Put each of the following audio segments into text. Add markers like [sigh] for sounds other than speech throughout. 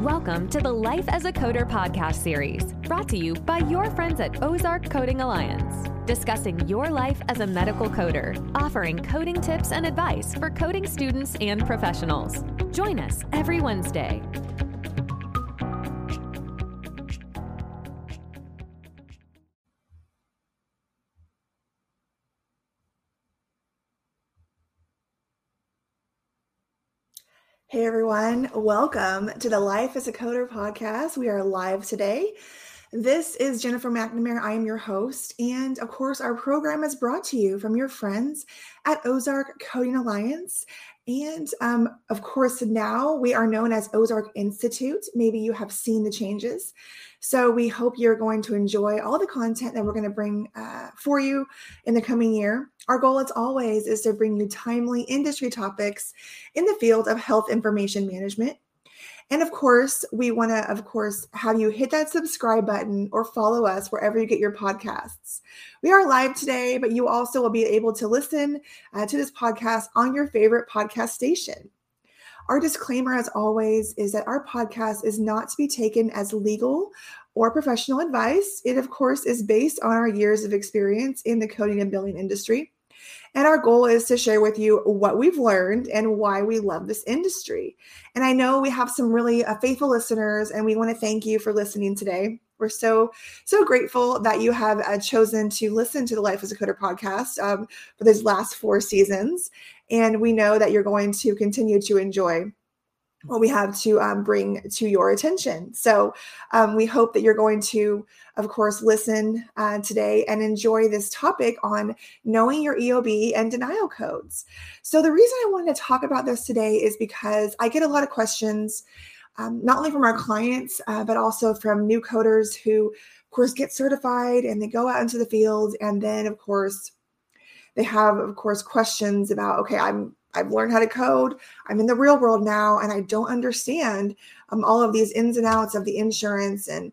Welcome to the Life as a Coder podcast series, brought to you by your friends at Ozark Coding Alliance, discussing your life as a medical coder, offering coding tips and advice for coding students and professionals. Join us every Wednesday. Everyone, welcome to the Life as a Coder podcast. We are live today. This is Jennifer McNamara. I am your host. And of course, our program is brought to you from your friends at Ozark Coding Alliance. And um, of course, now we are known as Ozark Institute. Maybe you have seen the changes. So we hope you're going to enjoy all the content that we're going to bring uh, for you in the coming year. Our goal, as always, is to bring you timely industry topics in the field of health information management. And of course, we want to, of course, have you hit that subscribe button or follow us wherever you get your podcasts. We are live today, but you also will be able to listen uh, to this podcast on your favorite podcast station. Our disclaimer, as always, is that our podcast is not to be taken as legal or professional advice. It, of course, is based on our years of experience in the coding and billing industry. And our goal is to share with you what we've learned and why we love this industry. And I know we have some really uh, faithful listeners, and we want to thank you for listening today. We're so, so grateful that you have uh, chosen to listen to the Life as a Coder podcast um, for these last four seasons. And we know that you're going to continue to enjoy what we have to um, bring to your attention. So um, we hope that you're going to, of course, listen uh, today and enjoy this topic on knowing your EOB and denial codes. So the reason I wanted to talk about this today is because I get a lot of questions. Um, not only from our clients, uh, but also from new coders who, of course, get certified and they go out into the field. And then, of course, they have, of course, questions about, okay, I'm I've learned how to code. I'm in the real world now, and I don't understand um, all of these ins and outs of the insurance and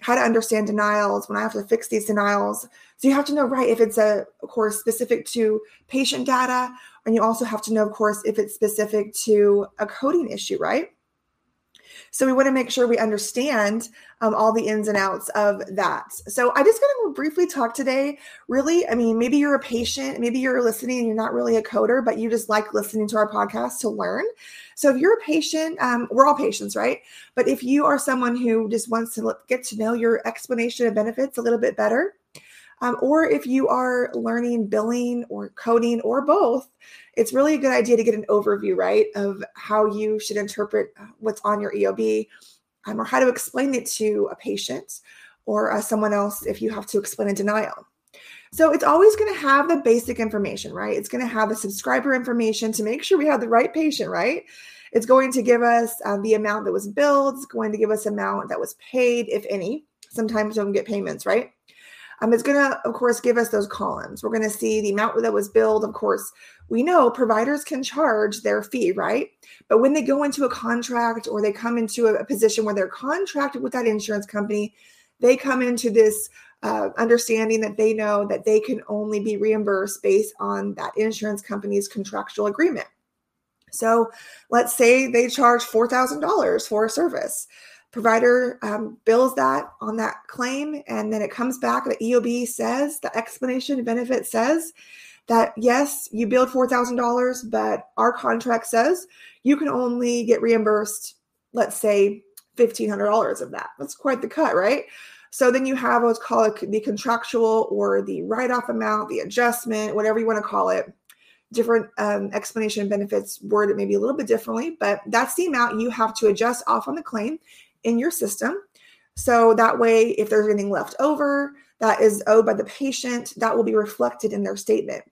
how to understand denials when I have to fix these denials. So you have to know, right, if it's a of course specific to patient data, and you also have to know, of course, if it's specific to a coding issue, right? So we want to make sure we understand um, all the ins and outs of that. So I just going to briefly talk today. Really, I mean, maybe you're a patient, maybe you're listening and you're not really a coder, but you just like listening to our podcast to learn. So if you're a patient, um, we're all patients, right? But if you are someone who just wants to get to know your explanation of benefits a little bit better, um, or if you are learning billing or coding or both, it's really a good idea to get an overview, right, of how you should interpret uh, what's on your EOB um, or how to explain it to a patient or uh, someone else if you have to explain a denial. So it's always going to have the basic information, right? It's going to have the subscriber information to make sure we have the right patient, right? It's going to give us uh, the amount that was billed. It's going to give us amount that was paid, if any. Sometimes don't get payments, right? Um, it's going to, of course, give us those columns. We're going to see the amount that was billed. Of course, we know providers can charge their fee, right? But when they go into a contract or they come into a, position where they're contracted with that insurance company, they come into this uh, understanding that they know that they can only be reimbursed based on that insurance company's contractual agreement. So let's say they charge $4,000 for a service provider um, bills that on that claim and then it comes back the eob says the explanation benefit says that yes you billed $4000 but our contract says you can only get reimbursed let's say $1500 of that. That's quite the cut right? So then you have what's called the contractual or the write-off amount the adjustment whatever you want to call it. Different um, explanation benefits word it maybe a little bit differently but that's the amount you have to adjust off on the claim in your system. So that way, if there's anything left over that is owed by the patient, that will be reflected in their statement.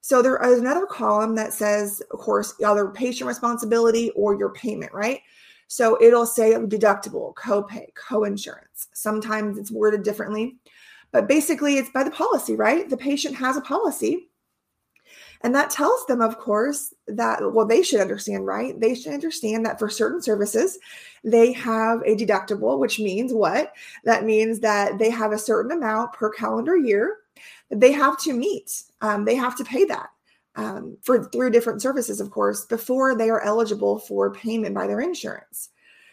So there is another column that says, of course, either patient responsibility or your payment, right? So it'll say deductible, copay, co-insurance. Sometimes it's worded differently, but basically it's by the policy, right? The patient has a policy and that tells them, of course, that, well, they should understand, right? They should understand that for certain services, they have a deductible, which means what? That means that they have a certain amount per calendar year they have to meet. Um, they have to pay that um, for through different services, of course, before they are eligible for payment by their insurance.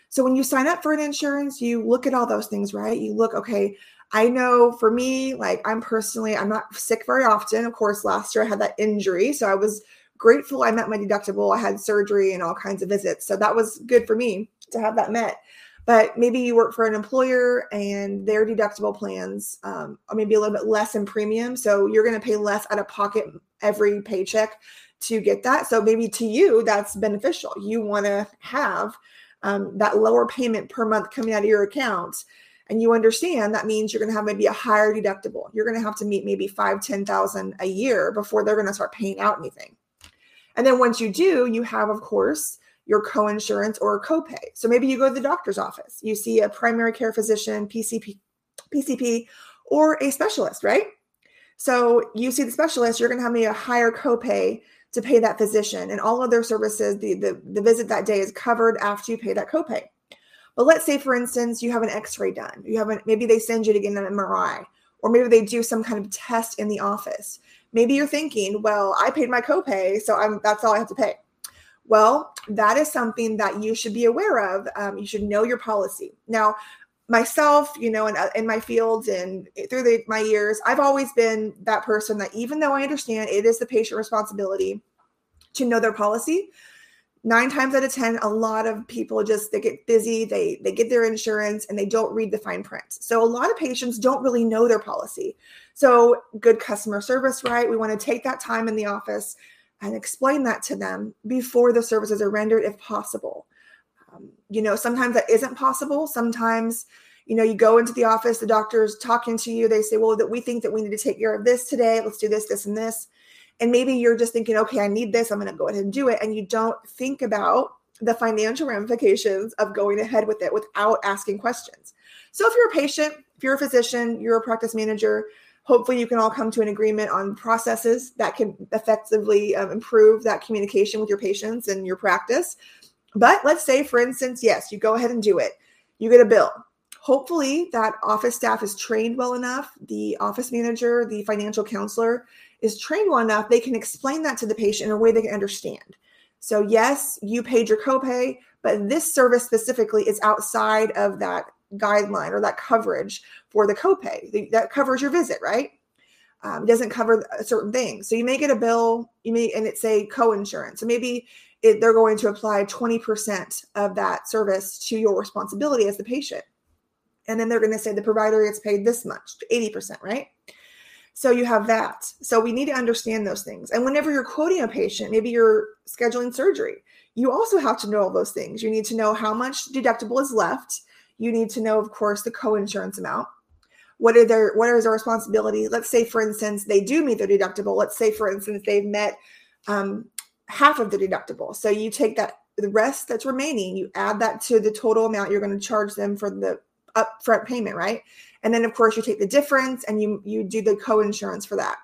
So when you sign up for an insurance, you look at all those things, right? You look, okay, I know for me, like I'm personally, I'm not sick very often. Of course, last year I had that injury. So I was grateful I met my deductible. I had surgery and all kinds of visits. So that was good for me to have that met. But maybe you work for an employer and their deductible plans um, are maybe a little bit less in premium. So you're going to pay less out of pocket every paycheck to get that. So maybe to you, that's beneficial. You want to have um, that lower payment per month coming out of your account and you understand that means you're going to have maybe a higher deductible. You're going to have to meet maybe five ten thousand a year before they're going to start paying out anything. And then once you do you have of course your co-insurance or copay. So maybe you go to the doctor's office you see a primary care physician pcp pcp or a specialist right? So you see the specialist you're going to have maybe a higher copay to pay that physician and all other services the, the the visit that day is covered after you pay that copay but let's say, for instance, you have an X-ray done. You have an, maybe they send you to get an MRI, or maybe they do some kind of test in the office. Maybe you're thinking, well, I paid my copay, so I'm that's all I have to pay. Well, that is something that you should be aware of. Um, you should know your policy. Now, myself, you know, in, uh, in my fields and through the, my years, I've always been that person that even though I understand it is the patient responsibility to know their policy, nine times out of ten a lot of people just they get busy they they get their insurance and they don't read the fine print. So a lot of patients don't really know their policy. So good customer service right? We want to take that time in the office and explain that to them before the services are rendered if possible. Um, you know sometimes that isn't possible. Sometimes you know you go into the office the doctor's talking to you they say well that we think that we need to take care of this today. Let's do this this and this and maybe you're just thinking, okay, I need this. I'm going to go ahead and do it. And you don't think about the financial ramifications of going ahead with it without asking questions. So if you're a patient, if you're a physician, you're a practice manager, hopefully you can all come to an agreement on processes that can effectively um, improve that communication with your patients and your practice. But let's say, for instance, yes, you go ahead and do it. You get a bill. Hopefully, that office staff is trained well enough. The office manager, the financial counselor is trained well enough, they can explain that to the patient in a way they can understand. So, yes, you paid your copay, but this service specifically is outside of that guideline or that coverage for the copay. That covers your visit, right? Um, doesn't cover a certain thing. So you may get a bill, you may, and it's a co-insurance. So maybe it, they're going to apply 20% of that service to your responsibility as the patient. And then they're going to say the provider gets paid this much, 80%, right? So you have that. So we need to understand those things. And whenever you're quoting a patient, maybe you're scheduling surgery, you also have to know all those things. You need to know how much deductible is left. You need to know, of course, the co-insurance amount. What are their what is their responsibility? Let's say, for instance, they do meet their deductible. Let's say, for instance, they've met um, half of the deductible. So you take that the rest that's remaining, you add that to the total amount you're going to charge them for the upfront payment, right? And then of course you take the difference and you you do the co-insurance for that.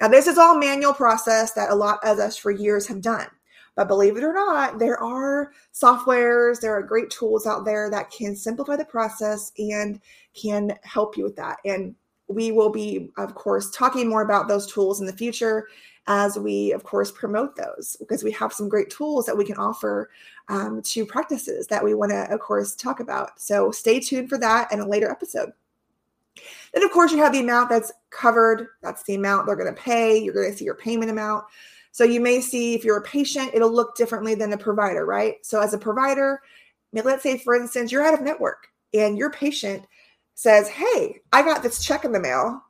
Now this is all manual process that a lot of us for years have done. But believe it or not, there are softwares, there are great tools out there that can simplify the process and can help you with that. And we will be, of course, talking more about those tools in the future as we, of course, promote those because we have some great tools that we can offer um, to practices that we want to, of course, talk about. So stay tuned for that in a later episode. Then, of course, you have the amount that's covered. That's the amount they're going to pay. You're going to see your payment amount. So you may see if you're a patient, it'll look differently than a provider, right? So as a provider, let's say, for instance, you're out of network and your patient says, Hey, I got this check in the mail.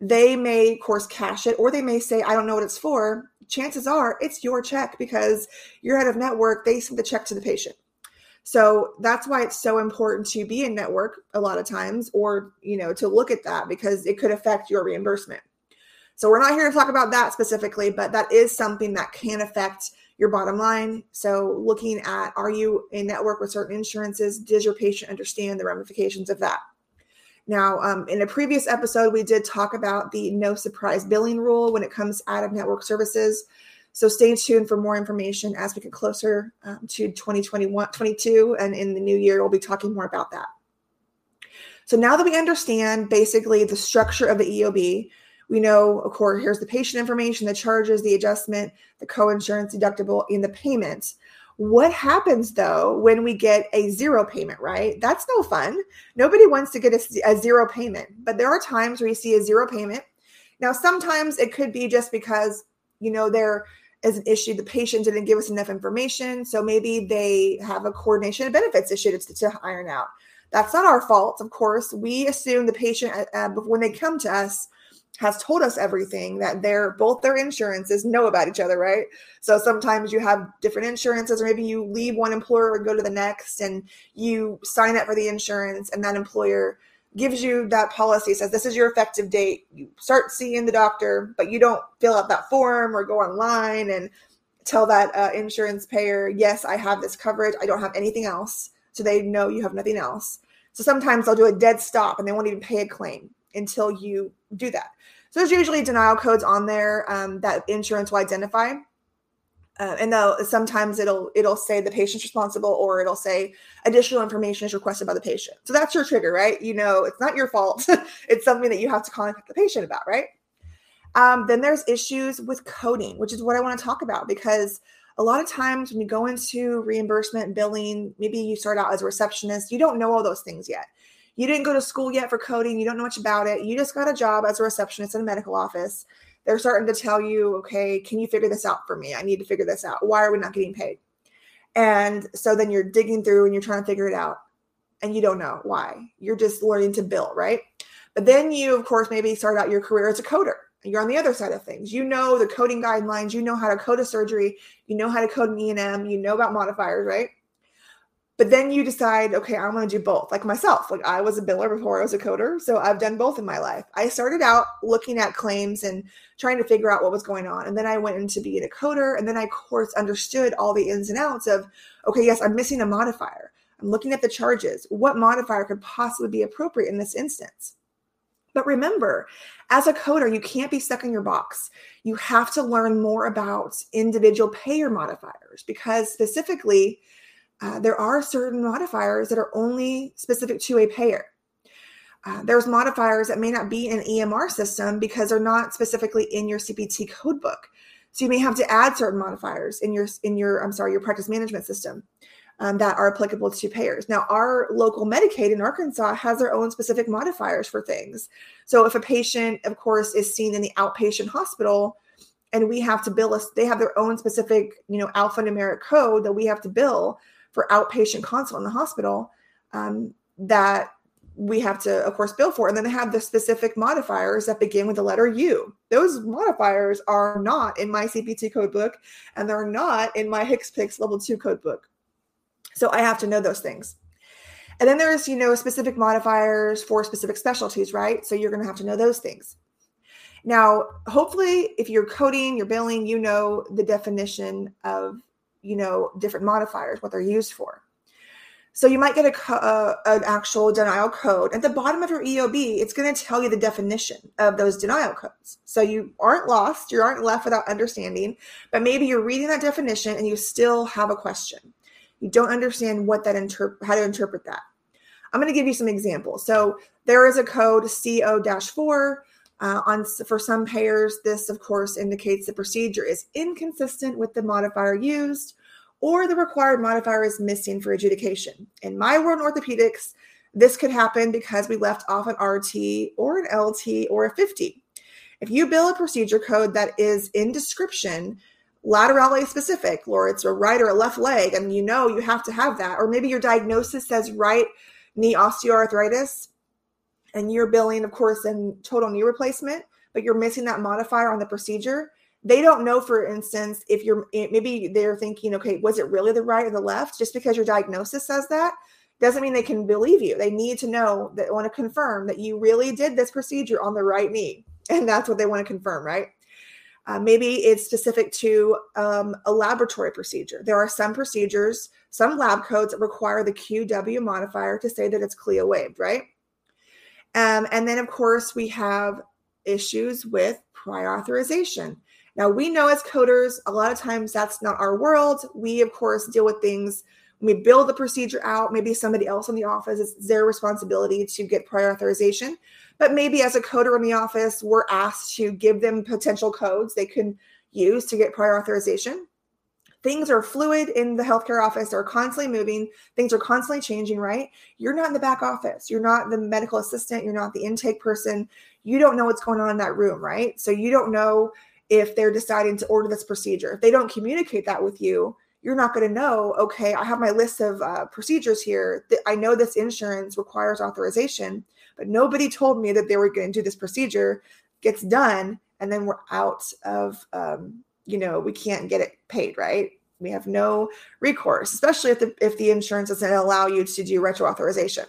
They may, of course, cash it, or they may say, I don't know what it's for. Chances are it's your check because you're out of network. They send the check to the patient. So that's why it's so important to be in network a lot of times or, you know, to look at that because it could affect your reimbursement. So we're not here to talk about that specifically, but that is something that can affect your bottom line. So looking at are you in network with certain insurances? Does your patient understand the ramifications of that? Now, um, in a previous episode, we did talk about the no surprise billing rule when it comes out of network services. So stay tuned for more information as we get closer um, to 2021, 22, and in the new year, we'll be talking more about that. So now that we understand basically the structure of the EOB, we know, of course, here's the patient information, the charges, the adjustment, the co-insurance deductible, and the payments. What happens though when we get a zero payment, right? That's no fun. Nobody wants to get a, a zero payment, but there are times where you see a zero payment. Now, sometimes it could be just because, you know, there is an issue, the patient didn't give us enough information. So maybe they have a coordination of benefits issue to, to iron out. That's not our fault, of course. We assume the patient, uh, uh when they come to us, has told us everything that their both their insurances know about each other, right? So sometimes you have different insurances, or maybe you leave one employer and go to the next, and you sign up for the insurance, and that employer gives you that policy says this is your effective date. You start seeing the doctor, but you don't fill out that form or go online and tell that uh, insurance payer, yes, I have this coverage. I don't have anything else. So they know you have nothing else. So sometimes they'll do a dead stop and they won't even pay a claim until you do that. So there's usually denial codes on there um, that insurance will identify. Uh, and though sometimes it'll it'll say the patient's responsible or it'll say additional information is requested by the patient. So that's your trigger, right? You know, it's not your fault. [laughs] it's something that you have to contact the patient about, right? Um, then there's issues with coding, which is what I want to talk about because a lot of times when you go into reimbursement billing, maybe you start out as a receptionist, you don't know all those things yet. You didn't go to school yet for coding, you don't know much about it. You just got a job as a receptionist in a medical office. They're starting to tell you, okay, can you figure this out for me? I need to figure this out. Why are we not getting paid? And so then you're digging through and you're trying to figure it out and you don't know why. You're just learning to build, right? But then you, of course, maybe start out your career as a coder. You're on the other side of things. You know the coding guidelines. You know how to code a surgery. You know how to code an E&M. You know about modifiers, right? But then you decide, okay, I want to do both, like myself. Like I was a biller before I was a coder. So I've done both in my life. I started out looking at claims and trying to figure out what was going on. And then I went into being a coder. And then I, of course, understood all the ins and outs of, okay, yes, I'm missing a modifier. I'm looking at the charges. What modifier could possibly be appropriate in this instance? But remember, as a coder, you can't be stuck in your box. You have to learn more about individual payer modifiers because specifically, uh, there are certain modifiers that are only specific to a payer. Uh, there's modifiers that may not be in EMR system because they're not specifically in your CPT codebook. So you may have to add certain modifiers in your in your I'm sorry your practice management system um, that are applicable to payers. Now, our local Medicaid in Arkansas has their own specific modifiers for things. So, if a patient, of course, is seen in the outpatient hospital, and we have to bill us, they have their own specific, you know, alphanumeric code that we have to bill for outpatient consult in the hospital. Um, that we have to, of course, bill for. And then they have the specific modifiers that begin with the letter U. Those modifiers are not in my CPT code book and they're not in my HCPCS level two code book. So I have to know those things. And then there's, you know, specific modifiers for specific specialties, right? So you're going to have to know those things. Now, hopefully, if you're coding, you're billing, you know the definition of, you know, different modifiers, what they're used for. So you might get a uh, an actual denial code at the bottom of your EOB. It's going to tell you the definition of those denial codes, so you aren't lost. You aren't left without understanding. But maybe you're reading that definition and you still have a question you don't understand what that interpret how to interpret that. I'm going to give you some examples. So there is a code CO-4 uh, on for some payers. This, of course, indicates the procedure is inconsistent with the modifier used, or the required modifier is missing for adjudication. In my world in orthopedics, this could happen because we left off an RT or an LT or a 50. If you bill a procedure code that is in description, laterally specific, or it's a right or a left leg, and you know you have to have that. Or maybe your diagnosis says right knee osteoarthritis, and you're billing, of course, in total knee replacement, but you're missing that modifier on the procedure. They don't know, for instance, if you're maybe they're thinking, okay, was it really the right or the left? Just because your diagnosis says that doesn't mean they can believe you. They need to know that want to confirm that you really did this procedure on the right knee. And that's what they want to confirm, right? Uh, maybe it's specific to um, a laboratory procedure. There are some procedures, some lab codes that require the QW modifier to say that it's CLIA waived, right? Um, and then, of course, we have issues with prior authorization. Now, we know as coders, a lot of times that's not our world. We, of course, deal with things we build the procedure out. Maybe somebody else in the office is their responsibility to get prior authorization. But maybe as a coder in the office, we're asked to give them potential codes they can use to get prior authorization. Things are fluid in the healthcare office, they're constantly moving, things are constantly changing, right? You're not in the back office, you're not the medical assistant, you're not the intake person. You don't know what's going on in that room, right? So you don't know if they're deciding to order this procedure. If they don't communicate that with you, you're not going to know, okay, I have my list of uh, procedures here. I know this insurance requires authorization, but nobody told me that they were going to do this procedure, gets done, and then we're out of, um, you know, we can't get it paid, right? We have no recourse, especially if the, if the insurance doesn't allow you to do retro authorization.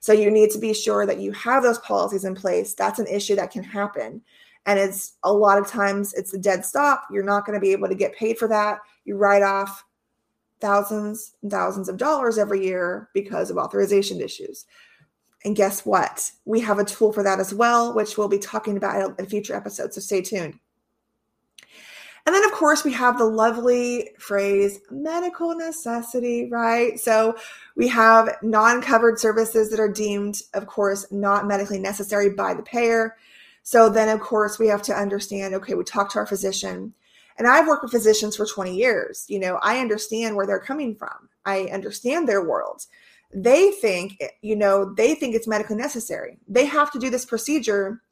So you need to be sure that you have those policies in place. That's an issue that can happen. And it's a lot of times it's a dead stop. You're not going to be able to get paid for that you write off thousands and thousands of dollars every year because of authorization issues. And guess what? We have a tool for that as well, which we'll be talking about in future episodes. So stay tuned. And then, of course, we have the lovely phrase medical necessity, right? So we have non covered services that are deemed, of course, not medically necessary by the payer. So then, of course, we have to understand okay, we talk to our physician and I've worked with physicians for 20 years. You know, I understand where they're coming from. I understand their world. They think, you know, they think it's medically necessary. They have to do this procedure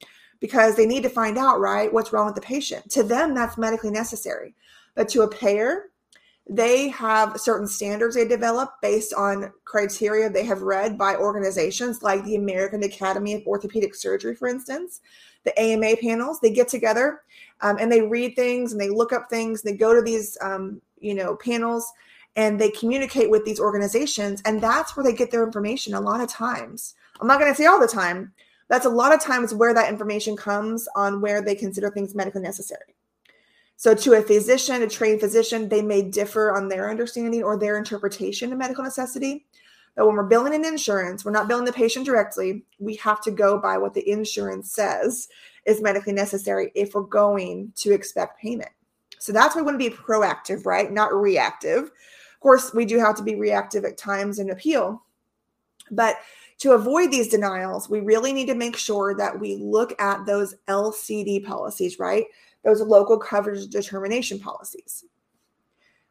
because they need to find out, right, what's wrong with the patient. To them, that's medically necessary. But to a payer, they have certain standards they develop based on criteria they have read by organizations like the American Academy of Orthopedic Surgery, for instance, the AMA panels. They get together um, and they read things and they look up things. They go to these, um, you know, panels and they communicate with these organizations, and that's where they get their information. A lot of times, I'm not going to say all the time. That's a lot of times where that information comes on where they consider things medically necessary. So, to a physician, a trained physician, they may differ on their understanding or their interpretation of medical necessity. But when we're billing an insurance, we're not billing the patient directly. We have to go by what the insurance says is medically necessary if we're going to expect payment. So that's why we want to be proactive, right? Not reactive. Of course, we do have to be reactive at times and appeal. But to avoid these denials, we really need to make sure that we look at those LCD policies, right? Those local coverage determination policies.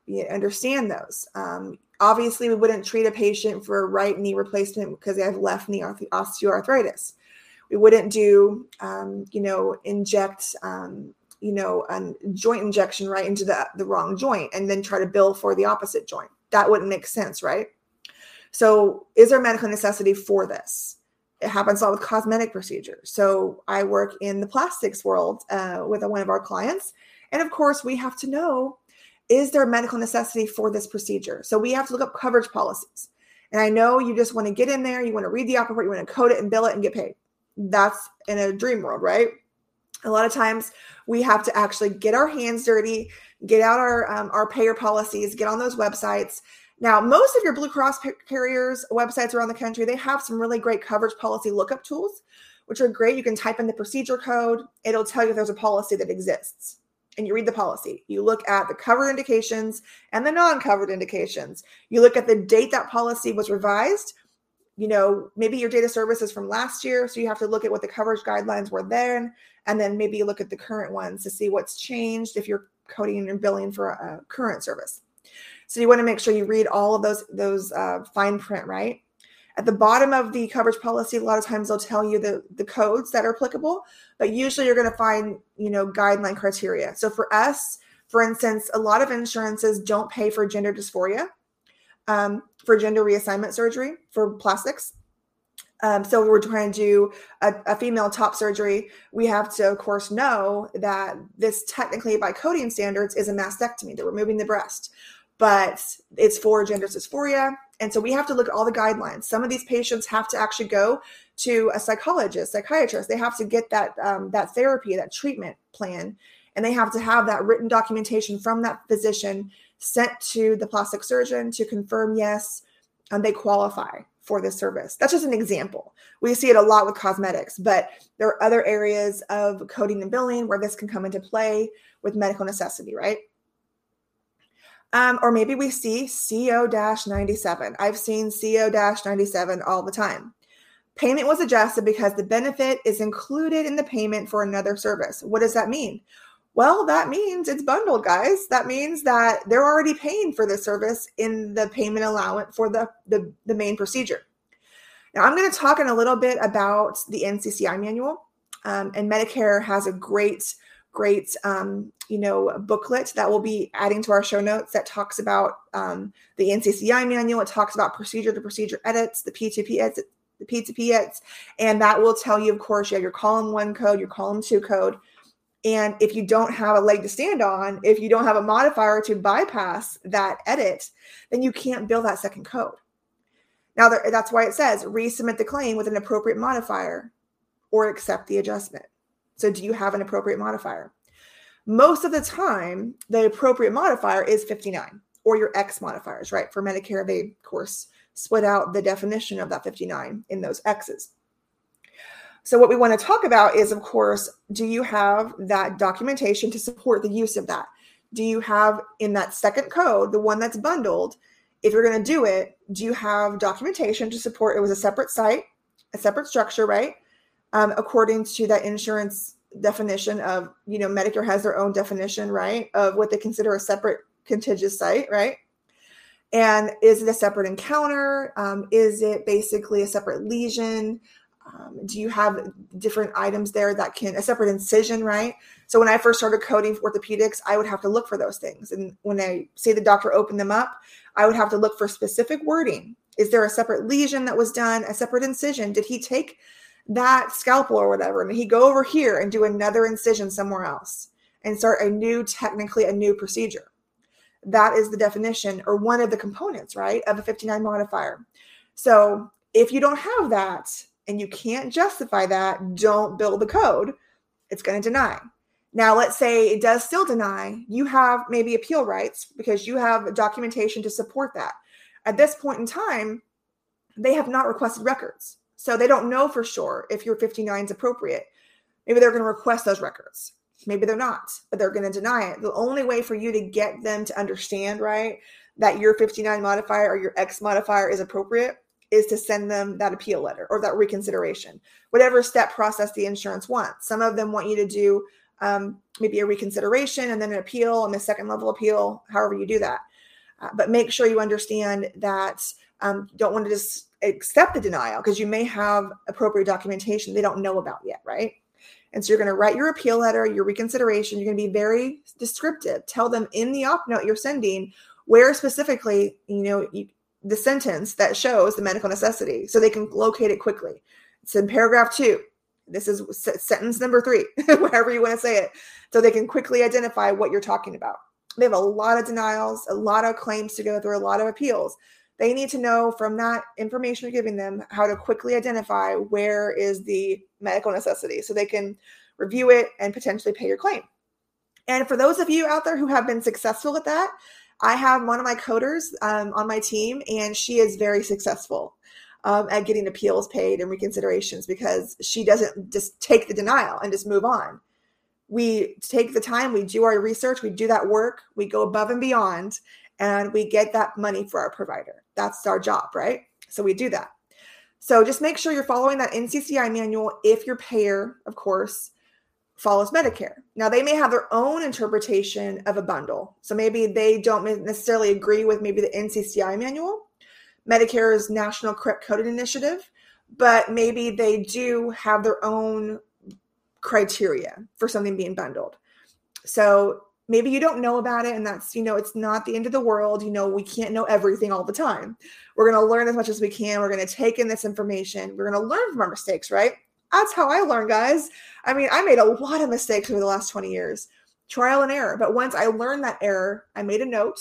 We understand those. Um, obviously, we wouldn't treat a patient for a right knee replacement because they have left knee osteoarthritis. We wouldn't do, um, you know, inject, um, you know, a joint injection right into the, the wrong joint and then try to bill for the opposite joint. That wouldn't make sense, right? So, is there medical necessity for this? It happens a lot with cosmetic procedures. So, I work in the plastics world uh, with one of our clients. And of course, we have to know is there medical necessity for this procedure? So, we have to look up coverage policies. And I know you just want to get in there, you want to read the op report, you want to code it and bill it and get paid. That's in a dream world, right? A lot of times we have to actually get our hands dirty, get out our um, our payer policies, get on those websites, now, most of your Blue Cross carriers websites around the country, they have some really great coverage policy lookup tools, which are great. You can type in the procedure code, it'll tell you if there's a policy that exists. And you read the policy. You look at the covered indications and the non covered indications. You look at the date that policy was revised. You know, maybe your data service is from last year. So you have to look at what the coverage guidelines were then. And then maybe you look at the current ones to see what's changed if you're coding and billing for a current service. So you want to make sure you read all of those those uh, fine print, right? At the bottom of the coverage policy, a lot of times they'll tell you the, the codes that are applicable, but usually you're going to find, you know, guideline criteria. So for us, for instance, a lot of insurances don't pay for gender dysphoria, um, for gender reassignment surgery for plastics. Um, so we're trying to do a, a, female top surgery. We have to, of course, know that this technically, by coding standards, is a mastectomy. They're removing the breast but it's for gender dysphoria. And so we have to look at all the guidelines. Some of these patients have to actually go to a psychologist, psychiatrist. They have to get that um, that therapy, that treatment plan, and they have to have that written documentation from that physician sent to the plastic surgeon to confirm yes, and they qualify for this service. That's just an example. We see it a lot with cosmetics, but there are other areas of coding and billing where this can come into play with medical necessity, right? Um, or maybe we see CO 97. I've seen CO 97 all the time. Payment was adjusted because the benefit is included in the payment for another service. What does that mean? Well, that means it's bundled, guys. That means that they're already paying for the service in the payment allowance for the, the, the main procedure. Now, I'm going to talk in a little bit about the NCCI manual. Um, and Medicare has a great, great, um, you know, booklet that we'll be adding to our show notes that talks about um, the NCCI manual. It talks about procedure to procedure edits, the P2P edits, the P2P edits, and that will tell you, of course, you have your column one code, your column two code, and if you don't have a leg to stand on, if you don't have a modifier to bypass that edit, then you can't build that second code. Now, that's why it says resubmit the claim with an appropriate modifier or accept the adjustment. So, do you have an appropriate modifier? Most of the time, the appropriate modifier is 59 or your X modifiers, right? For Medicare, they, of course, split out the definition of that 59 in those X's. So, what we want to talk about is, of course, do you have that documentation to support the use of that? Do you have in that second code, the one that's bundled, if you're going to do it, do you have documentation to support it was a separate site, a separate structure, right? Um, according to that insurance definition of, you know, Medicare has their own definition, right, of what they consider a separate contiguous site, right? And is it a separate encounter? Um, is it basically a separate lesion? Um, do you have different items there that can a separate incision right so when i first started coding for orthopedics i would have to look for those things and when i say the doctor opened them up i would have to look for specific wording is there a separate lesion that was done a separate incision did he take that scalpel or whatever and he go over here and do another incision somewhere else and start a new technically a new procedure that is the definition or one of the components right of a 59 modifier so if you don't have that and you can't justify that, don't build the code. It's going to deny. Now, let's say it does still deny, you have maybe appeal rights because you have documentation to support that. At this point in time, they have not requested records. So they don't know for sure if your 59 is appropriate. Maybe they're going to request those records. Maybe they're not, but they're going to deny it. The only way for you to get them to understand, right, that your 59 modifier or your X modifier is appropriate is to send them that appeal letter or that reconsideration, whatever step process the insurance wants. Some of them want you to do um, maybe a reconsideration and then an appeal and a second level appeal, however you do that. Uh, but make sure you understand that um, you don't want to just accept the denial because you may have appropriate documentation they don't know about yet, right? And so you're going to write your appeal letter, your reconsideration. You're going to be very descriptive. Tell them in the op note you're sending where specifically, you know, you, the sentence that shows the medical necessity so they can locate it quickly. It's in paragraph two. This is sentence number three, [laughs] whatever you want to say it, so they can quickly identify what you're talking about. They have a lot of denials, a lot of claims to go through, a lot of appeals. They need to know from that information you're giving them how to quickly identify where is the medical necessity so they can review it and potentially pay your claim. And for those of you out there who have been successful at that, I have one of my coders um, on my team, and she is very successful um, at getting appeals paid and reconsiderations because she doesn't just take the denial and just move on. We take the time, we do our research, we do that work, we go above and beyond, and we get that money for our provider. That's our job, right? So we do that. So just make sure you're following that NCCI manual if your payer, of course, follows Medicare. Now, they may have their own interpretation of a bundle. So maybe they don't necessarily agree with maybe the NCCI manual, Medicare's National Correct Coding Initiative, but maybe they do have their own criteria for something being bundled. So maybe you don't know about it and that's you know it's not the end of the world you know we can't know everything all the time we're going to learn as much as we can we're going to take in this information we're going to learn from our mistakes right that's how I learn, guys. I mean, I made a lot of mistakes over the last 20 years, trial and error. But once I learned that error, I made a note,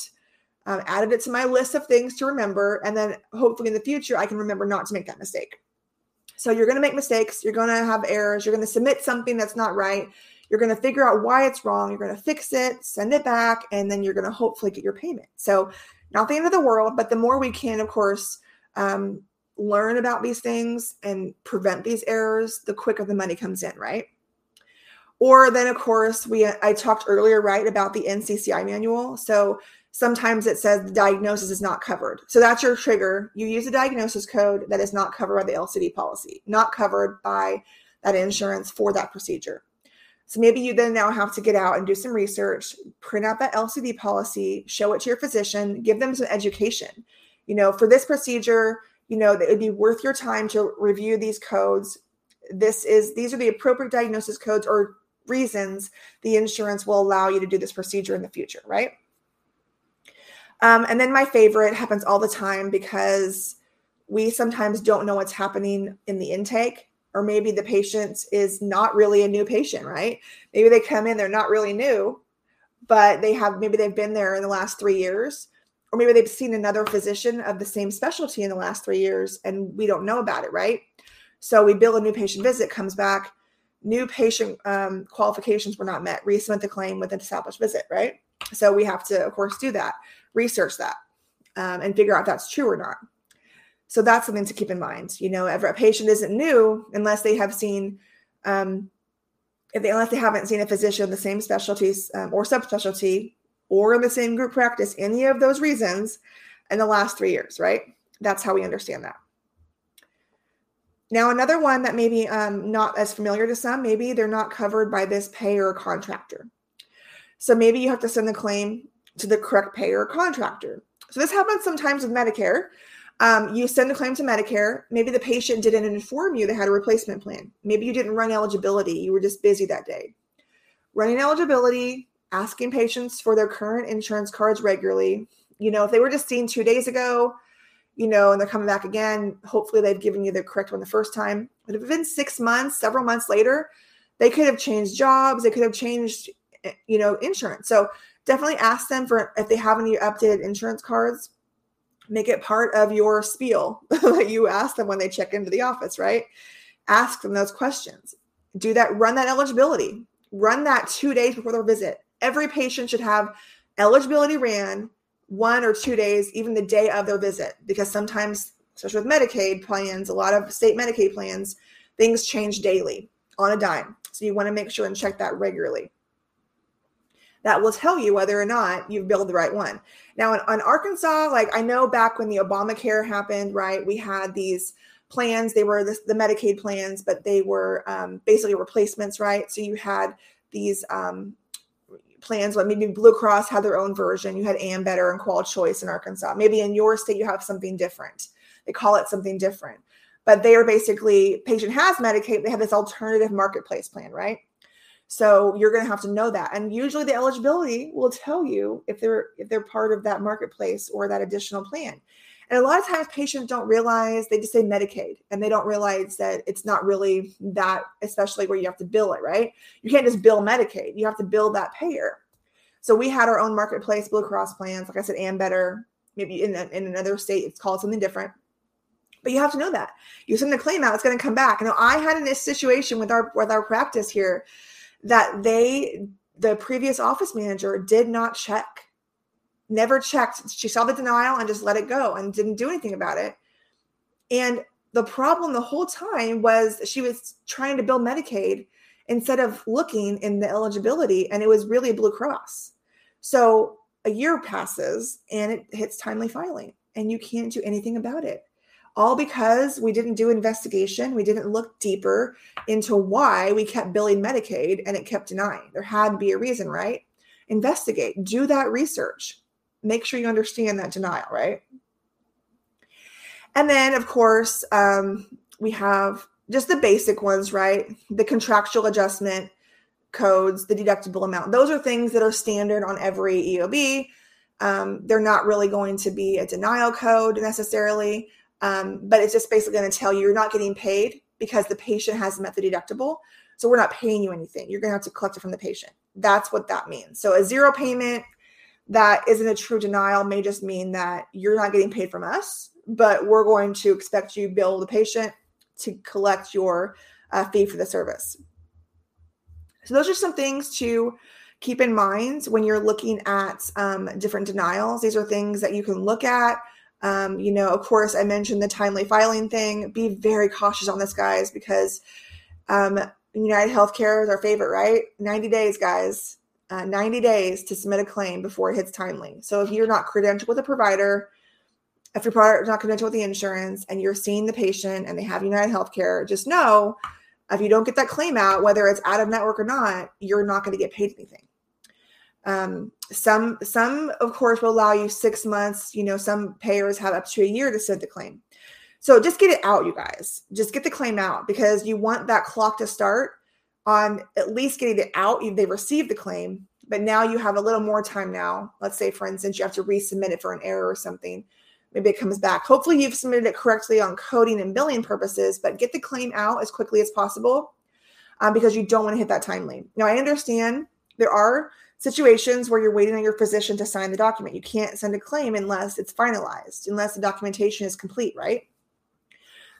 um, added it to my list of things to remember. And then hopefully in the future, I can remember not to make that mistake. So you're going to make mistakes. You're going to have errors. You're going to submit something that's not right. You're going to figure out why it's wrong. You're going to fix it, send it back, and then you're going to hopefully get your payment. So, not the end of the world, but the more we can, of course, um, learn about these things and prevent these errors, the quicker the money comes in, right? Or then, of course, we I talked earlier, right, about the NCCI manual. So sometimes it says the diagnosis is not covered. So that's your trigger. You use a diagnosis code that is not covered by the LCD policy, not covered by that insurance for that procedure. So maybe you then now have to get out and do some research, print out that LCD policy, show it to your physician, give them some education. You know, for this procedure, you know, that it would be worth your time to review these codes. This is these are the appropriate diagnosis codes or reasons the insurance will allow you to do this procedure in the future, right? Um, and then my favorite happens all the time because we sometimes don't know what's happening in the intake, or maybe the patient is not really a new patient, right? Maybe they come in, they're not really new, but they have maybe they've been there in the last three years, or maybe they've seen another physician of the same specialty in the last three years and we don't know about it, right? So we bill a new patient visit, comes back, new patient um, qualifications were not met, resubmit the claim with an established visit, right? So we have to, of course, do that research that um, and figure out if that's true or not. So that's something to keep in mind. You know, a patient isn't new unless they have seen, um, if they, unless they haven't seen a physician the same specialties um, or subspecialty or in the same group practice, any of those reasons in the last three years, right? That's how we understand that. Now, another one that maybe um, not as familiar to some, maybe they're not covered by this payer or contractor. So maybe you have to send the claim to the correct payer or contractor. So this happens sometimes with Medicare. Um, you send a claim to Medicare. Maybe the patient didn't inform you they had a replacement plan. Maybe you didn't run eligibility. You were just busy that day. Running eligibility, asking patients for their current insurance cards regularly. You know, if they were just seen two days ago, you know, and they're coming back again, hopefully they've given you the correct one the first time. But if it's been six months, several months later, they could have changed jobs, they could have changed, eh, you know, insurance. So definitely ask them for if they have any updated insurance cards. Make it part of your spiel [laughs] that you ask them when they check into the office, right? Ask them those questions. Do that, run that eligibility, run that two days before their visit. Every patient should have eligibility ran one or two days, even the day of their visit, because sometimes, especially with Medicaid plans, a lot of state Medicaid plans, things change daily on a dime. So you want to make sure and check that regularly that will tell you whether or not you've billed the right one. Now, in, on Arkansas, like I know back when the Obamacare happened, right, we had these plans. They were the, the Medicaid plans, but they were um, basically replacements, right? So you had these um, plans, like maybe Blue Cross had their own version. You had Ambetter and QualChoice in Arkansas. Maybe in your state you have something different. They call it something different. But they are basically patient has Medicaid. They have this alternative marketplace plan, right? So you're going to have to know that. And usually the eligibility will tell you if they're if they're part of that marketplace or that additional plan. And a lot of times patients don't realize they just say Medicaid and they don't realize that it's not really that, especially where you have to bill it, right? You can't just bill Medicaid. You have to bill that payer. So we had our own marketplace Blue Cross plans, like I said, and Ambetter. Maybe in, in another state, it's called something different. But you have to know that you send the claim out, it's going to come back. You know, I had in this situation with our with our practice here that they the previous office manager did not check never checked. She saw the denial and just let it go and didn't do anything about it. And the problem the whole time was she was trying to build medicaid instead of looking in the eligibility and it was really blue cross. So a year passes and it hits timely filing and you can't do anything about it all because we didn't do investigation. We didn't look deeper into why we kept billing Medicaid and it kept denying. There had to be a reason, right? Investigate, do that research, make sure you understand that denial, right? And then, of course, um, we have just the basic ones, right? The contractual adjustment codes, the deductible amount. Those are things that are standard on every EOB. Um, they're not really going to be a denial code necessarily. Um, but it's just basically going to tell you you're not getting paid because the patient hasn't met the deductible. So we're not paying you anything. You're going to have to collect it from the patient. That's what that means. So a zero payment that isn't a true denial may just mean that you're not getting paid from us, but we're going to expect you bill the patient to collect your uh, fee for the service. So those are some things to keep in mind when you're looking at um, different denials. These are things that you can look at um, you know, of course, I mentioned the timely filing thing. Be very cautious on this, guys, because um, United Healthcare is our favorite, right? 90 days, guys. uh, 90 days to submit a claim before it hits timely. So if you're not credentialed with a provider, if your provider is not credentialed with the insurance and you're seeing the patient and they have United Healthcare, just know if you don't get that claim out, whether it's out of network or not, you're not going to get paid anything. Um, some, some of course, will allow you six months. You know, some payers have up to a year to send the claim. So just get it out, you guys. Just get the claim out because you want that clock to start on at least getting it out. They received the claim, but now you have a little more time now. Let's say, for instance, you have to resubmit it for an error or something. Maybe it comes back. Hopefully, you've submitted it correctly on coding and billing purposes, but get the claim out as quickly as possible um, because you don't want to hit that timely. Now, I understand there are situations where you're waiting on your physician to sign the document. You can't send a claim unless it's finalized, unless the documentation is complete, right?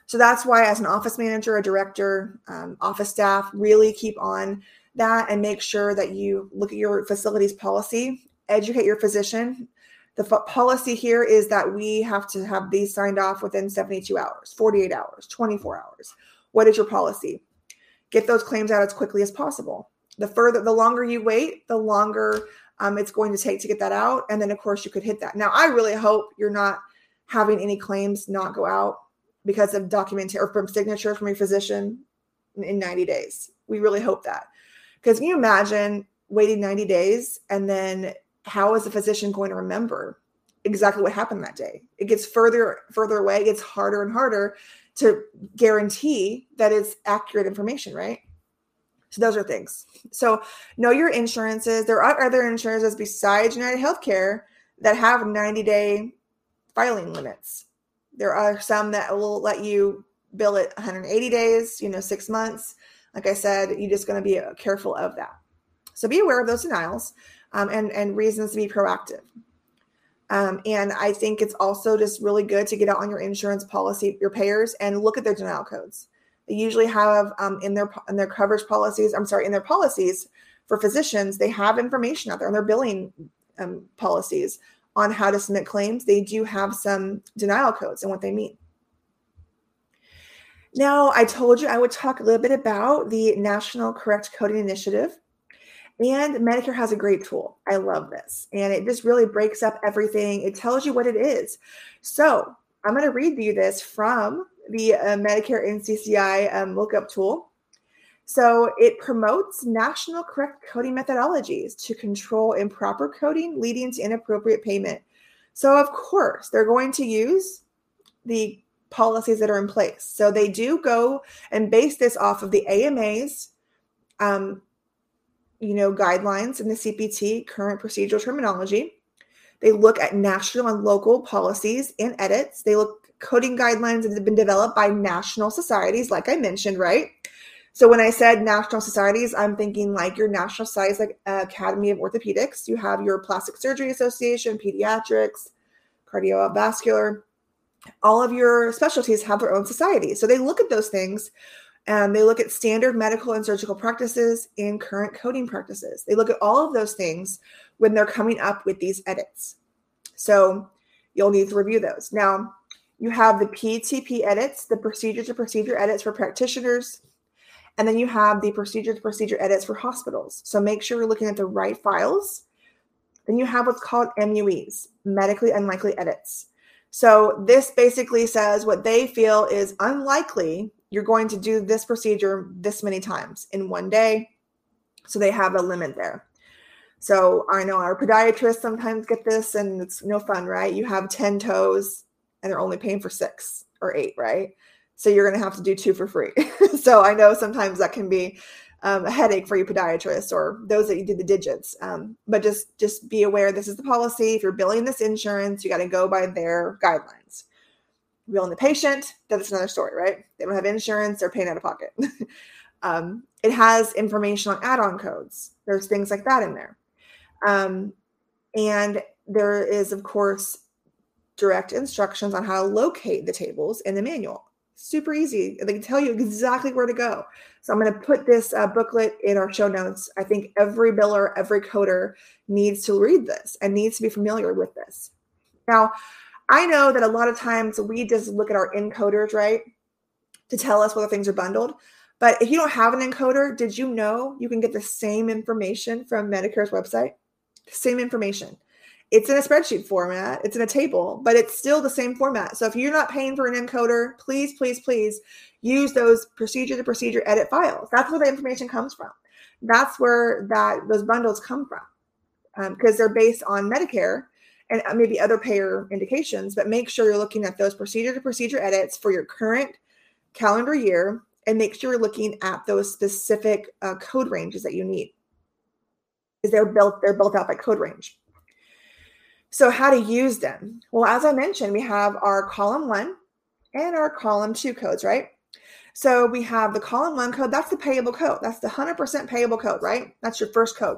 So that's why, as an office manager, a director, um, office staff, really keep on that and make sure that you look at your facilities policy, educate your physician. The f- policy here is that we have to have these signed off within 72 hours, 48 hours, 24 hours. What is your policy? Get those claims out as quickly as possible. The further, the longer you wait, the longer um, it's going to take to get that out. And then, of course, you could hit that. Now, I really hope you're not having any claims not go out because of document or from signature from your physician in 90 days. We really hope that. Because can you imagine waiting 90 days and then how is the physician going to remember exactly what happened that day? It gets further further away, it gets harder and harder to guarantee that it's accurate information, right? So those are things. So know your insurances. There are other insurances besides United Healthcare that have 90 day filing limits. There are some that will let you bill it 180 days, you know, six months. Like I said, you're just going to be careful of that. So be aware of those denials um, and and reasons to be proactive. Um, and I think it's also just really good to get out on your insurance policy, your payers, and look at their denial codes. They usually have um, in their in their coverage policies. I'm sorry, in their policies for physicians, they have information out there on their billing um, policies on how to submit claims, they do have some denial codes and what they mean. Now, I told you I would talk a little bit about the National Correct Coding Initiative. And Medicare has a great tool. I love this. And it just really breaks up everything. It tells you what it is. So I'm going to read you this from the uh, Medicare NCCI um, lookup tool. So it promotes national correct coding methodologies to control improper coding leading to inappropriate payment. So, of course, they're going to use the policies that are in place. So they do go and base this off of the AMA's, um, you know, guidelines in the CPT current procedural terminology. They look at national and local policies and edits. They look coding guidelines that have been developed by national societies, like I mentioned, right? So when I said national societies, I'm thinking like your national societies, like Academy of Orthopedics. You have your Plastic Surgery Association, Pediatrics, Cardiovascular. All of your specialties have their own societies. So they look at those things and they look at standard medical and surgical practices and current coding practices. They look at all of those things when they're coming up with these edits. So you'll need to review those. Now, you have the PTP edits, the procedure to procedure edits for practitioners, and then you have the procedure to procedure edits for hospitals. So make sure you're looking at the right files. Then you have what's called MUEs, medically unlikely edits. So this basically says what they feel is unlikely you're going to do this procedure this many times in one day. So they have a limit there. So I know our podiatrists sometimes get this and it's no fun, right? You have 10 toes and they're only paying for six or eight, right? So you're going to have to do two for free. [laughs] so I know sometimes that can be um, a headache for you podiatrist or those that you do the digits. Um, but just just be aware this is the policy. If you're billing this insurance, you got to go by their guidelines. Billing the patient, that's another story, right? They don't have insurance; they're paying out of pocket. [laughs] um, it has information on add-on codes. There's things like that in there, um, and there is, of course, direct instructions on how to locate the tables in the manual super easy. They can tell you exactly where to go. So I'm going to put this uh, booklet in our show notes. I think every biller, every coder needs to read this and needs to be familiar with this. Now, I know that a lot of times we just look at our encoders, right, to tell us whether things are bundled. But if you don't have an encoder, did you know you can get the same information from Medicare's website? Same information. It's in a spreadsheet format, it's in a table, but it's still the same format. So if you're not paying for an encoder, please, please, please use those procedure to procedure edit files. That's where the information comes from. That's where that those bundles come from because um, they're based on Medicare and uh, maybe other payer indications. But make sure you're looking at those procedure to procedure edits for your current calendar year and make sure you're looking at those specific uh, code ranges that you need because they're built they're built out by code range so, how to use them? Well, as I mentioned, we have our column one and our column two codes, right? So, we have the column one code, that's the payable code. That's the 100% payable code, right? That's your first code.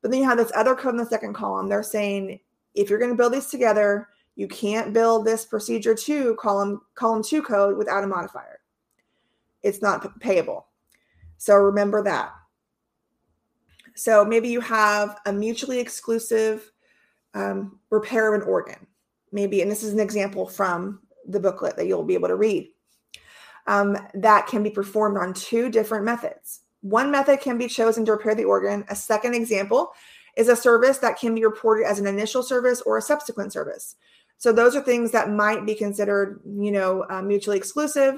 But then you have this other code in the second column. They're saying if you're going to build these together, you can't build this procedure two column column two code without a modifier. It's not payable. So remember that. So maybe you have a mutually exclusive um, repair of an organ, maybe, and this is an example from the booklet that you'll be able to read, um, that can be performed on two different methods. One method can be chosen to repair the organ. A second example is a service that can be reported as an initial service or a subsequent service. So those are things that might be considered, you know, uh, mutually exclusive,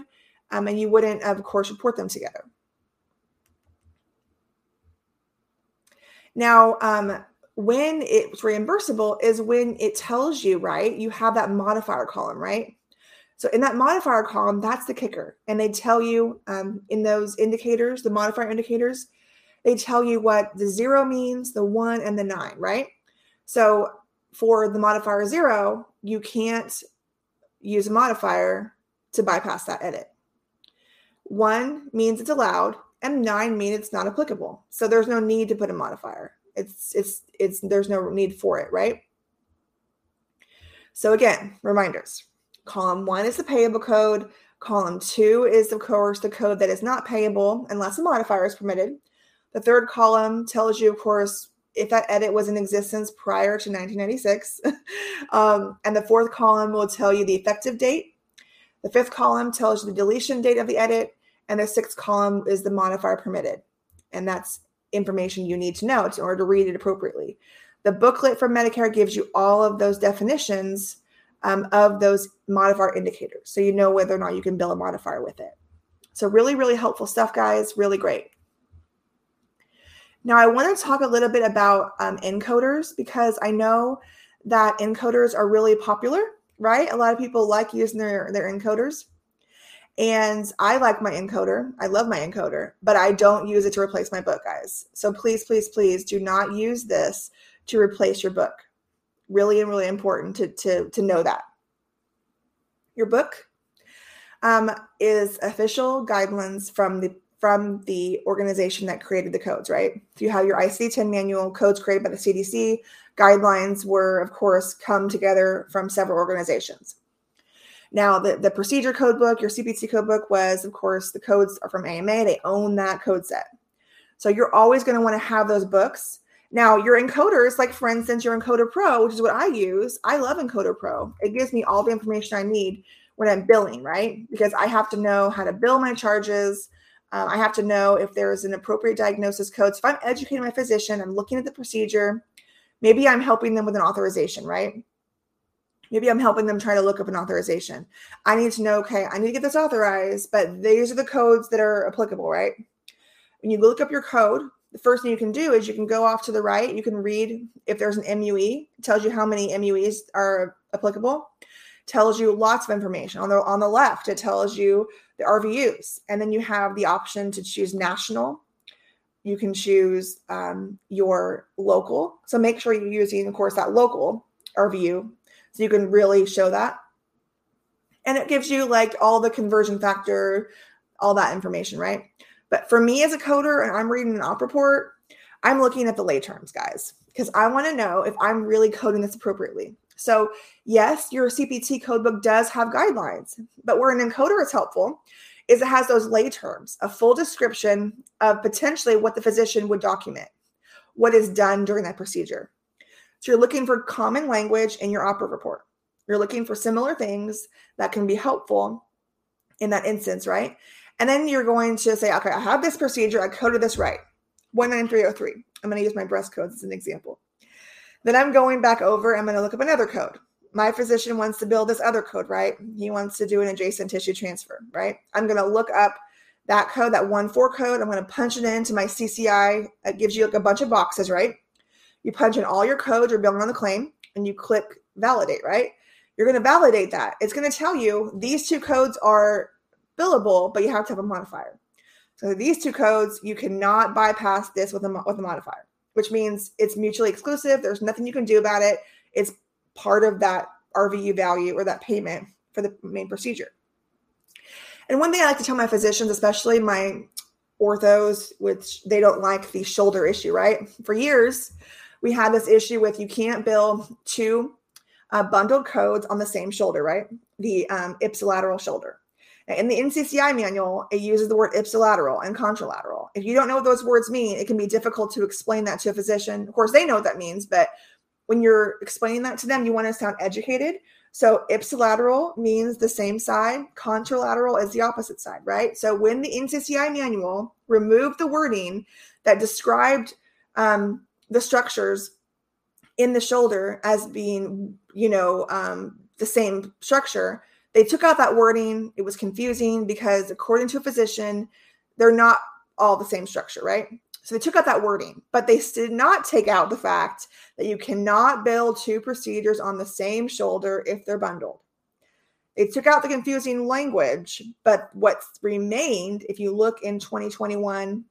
um, and you wouldn't, of course, report them together. Now, um, when it's reimbursable is when it tells you, right? You have that modifier column, right? So in that modifier column, that's the kicker. And they tell you um, in those indicators, the modifier indicators, they tell you what the zero means, the one, and the nine, right? So for the modifier zero, you can't use a modifier to bypass that edit. One means it's allowed, and nine means it's not applicable. So there's no need to put a modifier. It's it's it's there's no need for it, right? So again, reminders. Column one is the payable code. Column two is, of course, the code that is not payable unless a modifier is permitted. The third column tells you, of course, if that edit was in existence prior to 1996. [laughs] um, and the fourth column will tell you the effective date. The fifth column tells you the deletion date of the edit. And the sixth column is the modifier permitted. And that's information you need to know in order to read it appropriately. The booklet for Medicare gives you all of those definitions um, of those modifier indicators. So you know whether or not you can bill a modifier with it. So, really, really helpful stuff, guys. Really great. Now, I want to talk a little bit about um, encoders because I know that encoders are really popular, right? A lot of people like using their, their encoders. And I like my encoder. I love my encoder, but I don't use it to replace my book, guys. So please, please, please do not use this to replace your book. Really and really important to, to, to know that. Your book um, is official guidelines from the from the organization that created the codes, right? So you have your ICD-10 manual, codes created by the CDC, guidelines were, of course, come together from several organizations. Now, the, the procedure code book, your CPT code book was, of course, the codes are from AMA. They own that code set. So you're always going to want to have those books. Now, your encoders, like for instance, your Encoder Pro, which is what I use, I love Encoder Pro. It gives me all the information I need when I'm billing, right? Because I have to know how to bill my charges. Um, I have to know if there is an appropriate diagnosis code. So if I'm educating my physician, I'm looking at the procedure, maybe I'm helping them with an authorization, right? Maybe I'm helping them try to look up an authorization. I need to know, okay, I need to get this authorized, but these are the codes that are applicable, right? When you look up your code, the first thing you can do is you can go off to the right. You can read if there's an MUE, it tells you how many MUEs are applicable, tells you lots of information. On the on the left, it tells you the RVUs, and then you have the option to choose national. You can choose um, your local. So make sure you're using, of course, that local RVU so you can really show that. And it gives you like all the conversion factor, all that information, right? But for me as a coder and I'm reading an op report, I'm looking at the lay terms, guys, because I want to know if I'm really coding this appropriately. So, yes, your CPT codebook does have guidelines, but where an encoder is helpful is it has those lay terms, a full description of potentially what the physician would document, what is done during that procedure. So you're looking for common language in your opera report. You're looking for similar things that can be helpful in that instance, right? And then you're going to say, okay, I have this procedure. I coded this right. 19303. I'm going to use my breast codes as an example. Then I'm going back over. I'm going to look up another code. My physician wants to build this other code, right? He wants to do an adjacent tissue transfer, right? I'm going to look up that code, that one four code. I'm going to punch it into my CCI. It gives you like a bunch of boxes, right? You punch in all your codes you're building on the claim and you click validate, right? You're going to validate that. It's going to tell you these two codes are billable, but you have to have a modifier. So these two codes, you cannot bypass this with a, with a modifier, which means it's mutually exclusive. There's nothing you can do about it. It's part of that RVU value or that payment for the main procedure. And one thing I like to tell my physicians, especially my orthos, which they don't like the shoulder issue, right? For years, we had this issue with you can't bill two uh, bundled codes on the same shoulder, right? The um, ipsilateral shoulder. In the NCCI manual, it uses the word ipsilateral and contralateral. If you don't know what those words mean, it can be difficult to explain that to a physician. Of course, they know what that means, but when you're explaining that to them, you want to sound educated. So ipsilateral means the same side, contralateral is the opposite side, right? So when the NCCI manual removed the wording that described um, the structures in the shoulder as being, you know, um, the same structure, they took out that wording. It was confusing because, according to a physician, they're not all the same structure, right? So they took out that wording, but they did not take out the fact that you cannot build two procedures on the same shoulder if they're bundled. They took out the confusing language, but what remained, if you look in 2021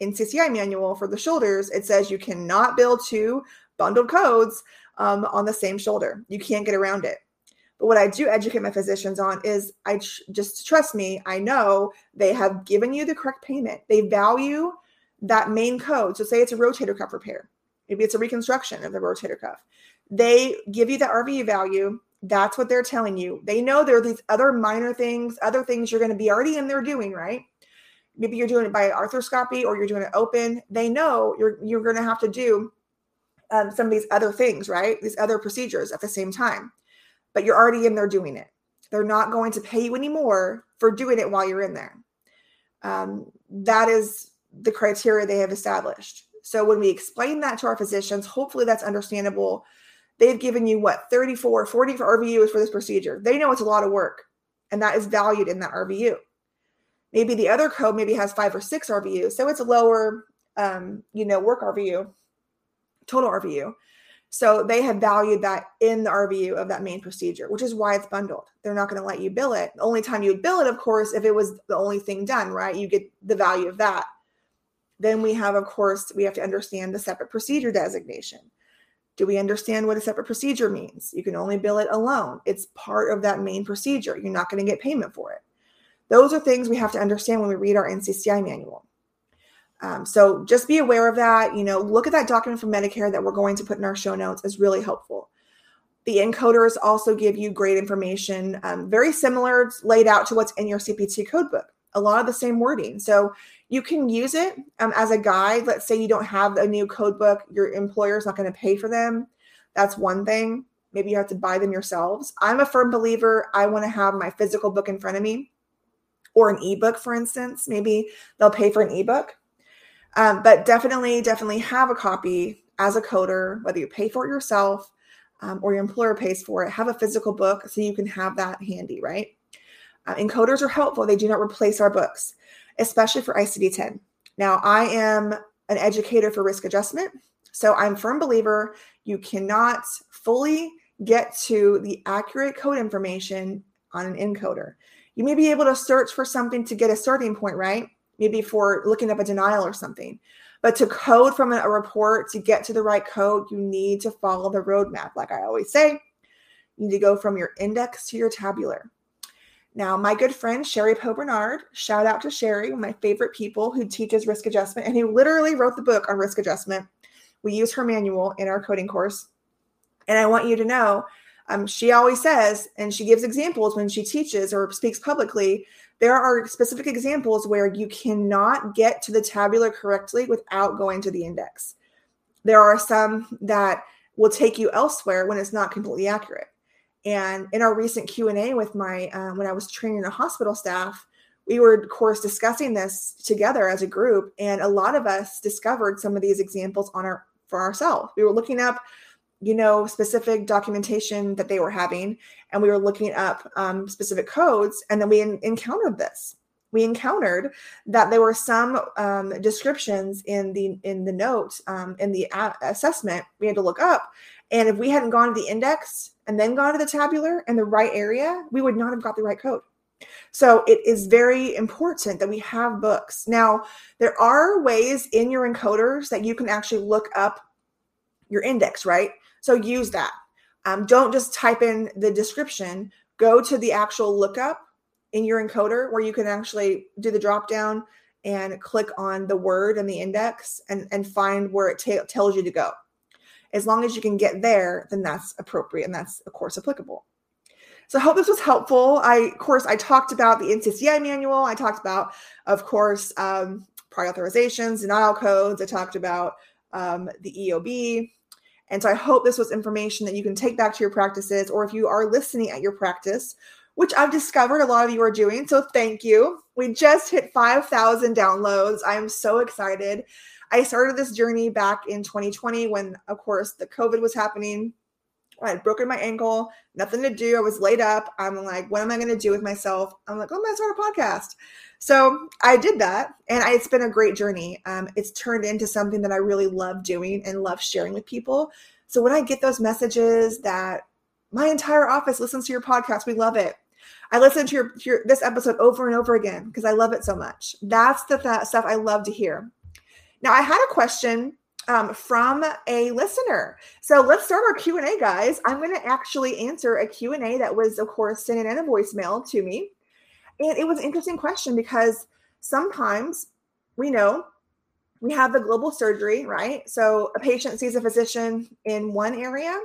NCCI manual for the shoulders, it says you cannot build two bundled codes um, on the same shoulder. You can't get around it. But what I do educate my physicians on is I tr- just trust me, I know they have given you the correct payment. They value that main code. So say it's a rotator cuff repair. Maybe it's a reconstruction of the rotator cuff. They give you the RVU value. That's what they're telling you. They know there are these other minor things, other things you're going to be already in there doing, right? Maybe you're doing it by arthroscopy or you're doing it open. They know you're you're going to have to do um, some of these other things, right? These other procedures at the same time but you're already in there doing it. They're not going to pay you anymore for doing it while you're in there. Um, that is the criteria they have established. So when we explain that to our physicians, hopefully that's understandable. They've given you what 34, 40 for RVUs for this procedure. They know it's a lot of work, and that is valued in that RVU. Maybe the other code maybe has five or six RVUs, so it's a lower, um, you know, work RVU, total RVU. So they have valued that in the RVU of that main procedure, which is why it's bundled. They're not going to let you bill it. The only time you would bill it, of course, if it was the only thing done, right? You get the value of that. Then we have, of course, we have to understand the separate procedure designation. Do we understand what a separate procedure means? You can only bill it alone. It's part of that main procedure. You're not going to get payment for it. Those are things we have to understand when we read our NCCI manual. Um, so just be aware of that. You know, look at that document from Medicare that we're going to put in our show notes is really helpful. The encoders also give you great information, um, very similar, laid out to what's in your CPT code book. A lot of the same wording. So you can use it um, as a guide. Let's say you don't have a new code book, your employer is not going to pay for them. That's one thing. Maybe you have to buy them yourselves. I'm a firm believer. I want to have my physical book in front of me or an ebook, for instance. Maybe they'll pay for an ebook um, but definitely, definitely have a copy as a coder, whether you pay for it yourself um, or your employer pays for it. Have a physical book so you can have that handy, right? Uh, encoders are helpful. They do not replace our books, especially for ICD 10. Now, I am an educator for risk adjustment. So I'm firm believer you cannot fully get to the accurate code information on an encoder. You may be able to search for something to get a starting point, right? maybe for looking up a denial or something. But to code from a report to get to the right code, you need to follow the roadmap. Like I always say, you need to go from your index to your tabular. Now, my good friend Sheri Poe Bernard, shout out to Sheri, one of my favorite people who teaches risk adjustment and who literally wrote the book on risk adjustment. We use her manual in our coding course. And I want you to know, um, she always says, and she gives examples when she teaches or speaks publicly there are specific examples where you cannot get to the tabular correctly without going to the index. There are some that will take you elsewhere when it's not completely accurate. And in our recent Q and A with my uh, when I was training the hospital staff, we were of course discussing this together as a group and a lot of us discovered some of these examples on our for ourselves we were looking up you know specific documentation that they were having and we were looking up um, specific codes and then we in- encountered this we encountered that there were some um, descriptions in the in the note um, in the a- assessment we had to look up and if we hadn't gone to the index and then gone to the tabular in the right area we would not have got the right code so it is very important that we have books. Now, there are ways in your encoders that you can actually look up your index, right? So use that. Um, don't just type in the description, go to the actual lookup in your encoder where you can actually do the drop down and click on the word and the index and, and find where it tells you to go. As long as you can get there, then that's appropriate and that's, of course, applicable. So I hope this was helpful. I, of course, I talked about the NCCI manual. I talked about, of course, um, prior authorizations, denial codes. I talked about um, the EOB. And so I hope this was information that you can take back to your practices, or if you are listening at your practice, which I've discovered a lot of you are doing. So thank you. We just hit 5,000 downloads. I am so excited. I started this journey back in 2020 when, of course, the COVID was happening. I had broken my ankle, nothing to do. I was laid up. I'm like, what am I going to do with myself? I'm like, I'm going to start a podcast. So I did that, and I, it's been a great journey. Um, it's turned into something that I really love doing and love sharing with people. So when I get those messages that my entire office listens to your podcast, we love it. I listen to your, your this episode over and over again because I love it so much. That's the th- stuff I love to hear. Now I had a question um, from a listener. So let's start our Q&A, guys. I'm going to actually answer a Q&A that was, of course, sent in a voicemail to me. And it was an interesting question because sometimes we know we have the global surgery, right? So a patient sees a physician in one area,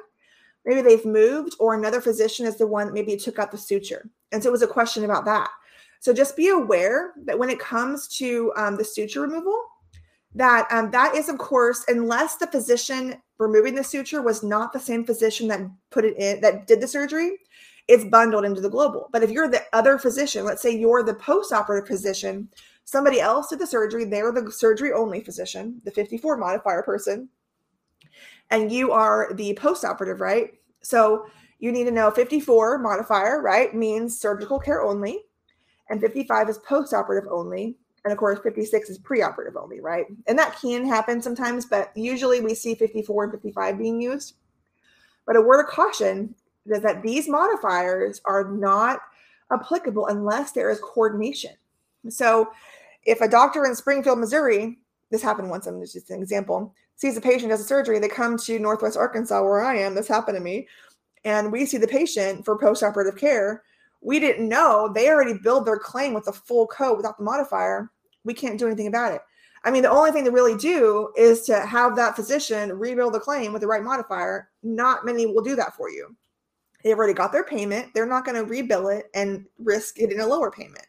maybe they've moved, or another physician is the one that maybe took out the suture. And so it was a question about that. So just be aware that when it comes to um, the suture removal, that um, that is of course unless the physician removing the suture was not the same physician that put it in that did the surgery it's bundled into the global but if you're the other physician let's say you're the post-operative physician somebody else did the surgery they're the surgery only physician the 54 modifier person and you are the post-operative right so you need to know 54 modifier right means surgical care only and 55 is post-operative only and of course, 56 is preoperative only, right? And that can happen sometimes, but usually we see 54 and 55 being used. But a word of caution is that these modifiers are not applicable unless there is coordination. So if a doctor in Springfield, Missouri, this happened once, I'm just an example, sees a patient as a surgery, they come to Northwest Arkansas, where I am, this happened to me, and we see the patient for postoperative care we didn't know they already billed their claim with the full code without the modifier. We can't do anything about it. I mean, the only thing to really do is to have that physician rebuild the claim with the right modifier. Not many will do that for you. They've already got their payment. They're not going to rebill it and risk getting a lower payment.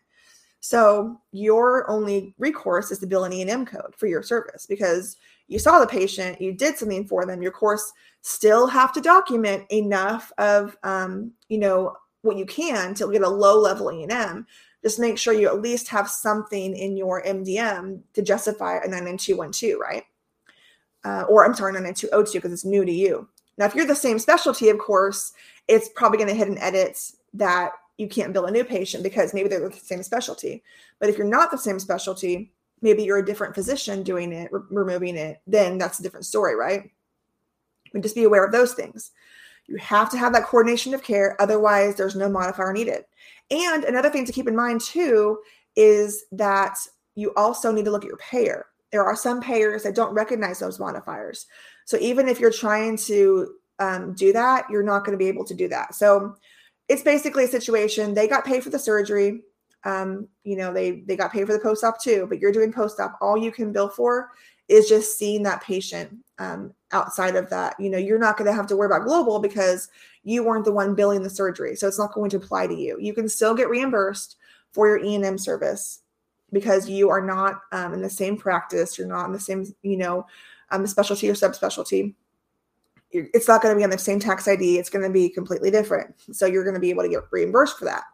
So your only recourse is to bill an E&M code for your service because you saw the patient, you did something for them. Your course still have to document enough of, um, you know, what you can to get a low level E&M, just make sure you at least have something in your MDM to justify a 99212, right? Uh, or I'm sorry, 99202 because it's new to you. Now, if you're the same specialty, of course, it's probably going to hit an edit that you can't bill a new patient because maybe they're the same specialty. But if you're not the same specialty, maybe you're a different physician doing it, re- removing it, then that's a different story, right? But just be aware of those things. You have to have that coordination of care. Otherwise, there's no modifier needed. And another thing to keep in mind too is that you also need to look at your payer. There are some payers that don't recognize those modifiers. So even if you're trying to um, do that, you're not going to be able to do that. So it's basically a situation. They got paid for the surgery. Um, you know, they they got paid for the post op too, but you're doing post op. All you can bill for is just seeing that patient um, outside of that. You know, you're not going to have to worry about global because you weren't the one billing the surgery. So it's not going to apply to you. You can still get reimbursed for your E&M service because you are not um, in the same practice. You're not in the same, you know, um, specialty or subspecialty. It's not going to be on the same tax ID. It's going to be completely different. So you're going to be able to get reimbursed for that.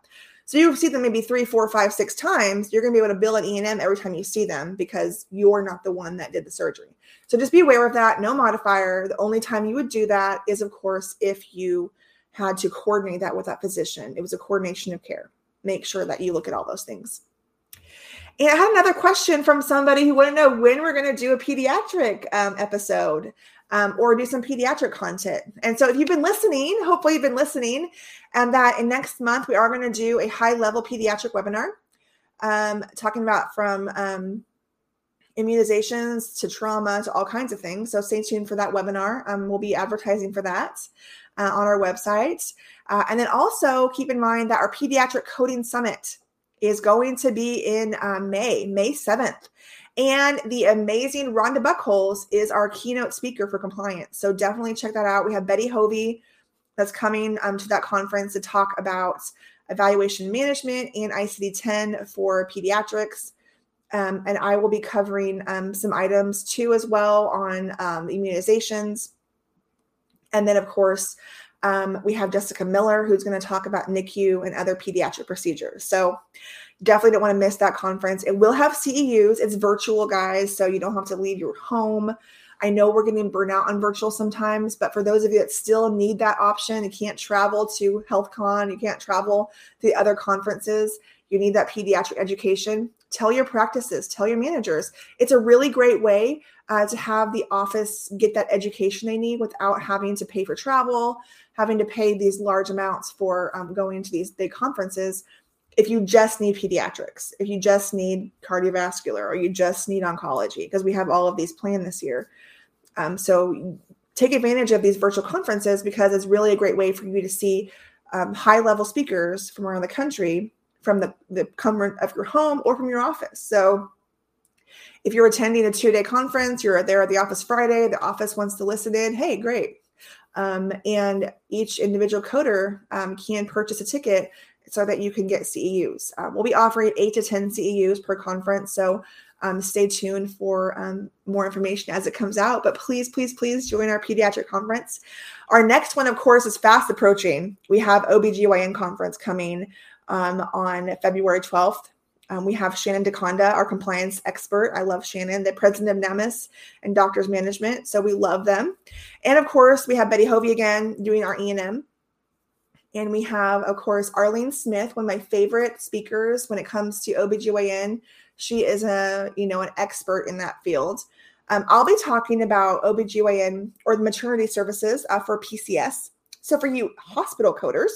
So you see them maybe three, four, five, six times. You're going to be able to bill an E&M every time you see them because you're not the one that did the surgery. So just be aware of that. No modifier. The only time you would do that is, of course, if you had to coordinate that with that physician. It was a coordination of care. Make sure that you look at all those things. And I had another question from somebody who wanted to know when we're going to do a pediatric um, episode um, or do some pediatric content. And so, if you've been listening, hopefully you've been listening, and that in next month we are going to do a high level pediatric webinar, um, talking about from um, immunizations to trauma to all kinds of things. So stay tuned for that webinar. Um, we'll be advertising for that uh, on our website. Uh, and then also keep in mind that our pediatric coding summit is going to be in uh, May, May 7th. And the amazing Rhonda Buckholtz is our keynote speaker for compliance. So definitely check that out. We have Betty Hovey that's coming um, to that conference to talk about evaluation management and ICD 10 for pediatrics. Um, and I will be covering um, some items too, as well, on um, immunizations. And then, of course, um, we have Jessica Miller, who's going to talk about NICU and other pediatric procedures. So, definitely don't want to miss that conference. It will have CEUs, it's virtual, guys, so you don't have to leave your home. I know we're getting burnout on virtual sometimes, but for those of you that still need that option, you can't travel to HealthCon, you can't travel to the other conferences, you need that pediatric education. Tell your practices, tell your managers. It's a really great way uh, to have the office get that education they need without having to pay for travel, having to pay these large amounts for um, going to these big conferences if you just need pediatrics, if you just need cardiovascular, or you just need oncology, because we have all of these planned this year. Um, so take advantage of these virtual conferences because it's really a great way for you to see um, high level speakers from around the country from the, the comfort of your home or from your office. So if you're attending a two day conference, you're there at the office Friday, the office wants to listen in, hey, great. Um, and each individual coder um, can purchase a ticket so that you can get CEUs. Um, we'll be offering eight to 10 CEUs per conference. So um, stay tuned for um, more information as it comes out. But please, please, please join our pediatric conference. Our next one, of course, is fast approaching. We have OBGYN conference coming um, on February 12th. Um, we have Shannon DeConda, our compliance expert. I love Shannon, the president of NAMAS and Doctors Management. So we love them. And of course, we have Betty Hovey again doing our E&M. And we have, of course, Arlene Smith, one of my favorite speakers when it comes to OBGYN. She is a, you know, an expert in that field. Um, I'll be talking about OBGYN or the maternity services uh, for PCS. So for you hospital coders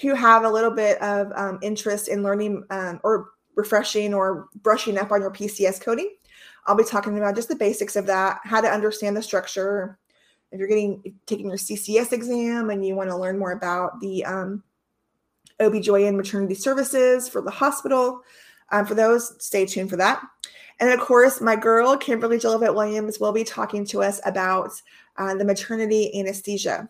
who have a little bit of um, interest in learning um, or refreshing or brushing up on your PCS coding, I'll be talking about just the basics of that, how to understand the structure, if you're getting taking your CCS exam and you want to learn more about the um, OB/GYN maternity services for the hospital, um, for those, stay tuned for that. And of course, my girl, Kimberly Jolivet Williams, will be talking to us about uh, the maternity anesthesia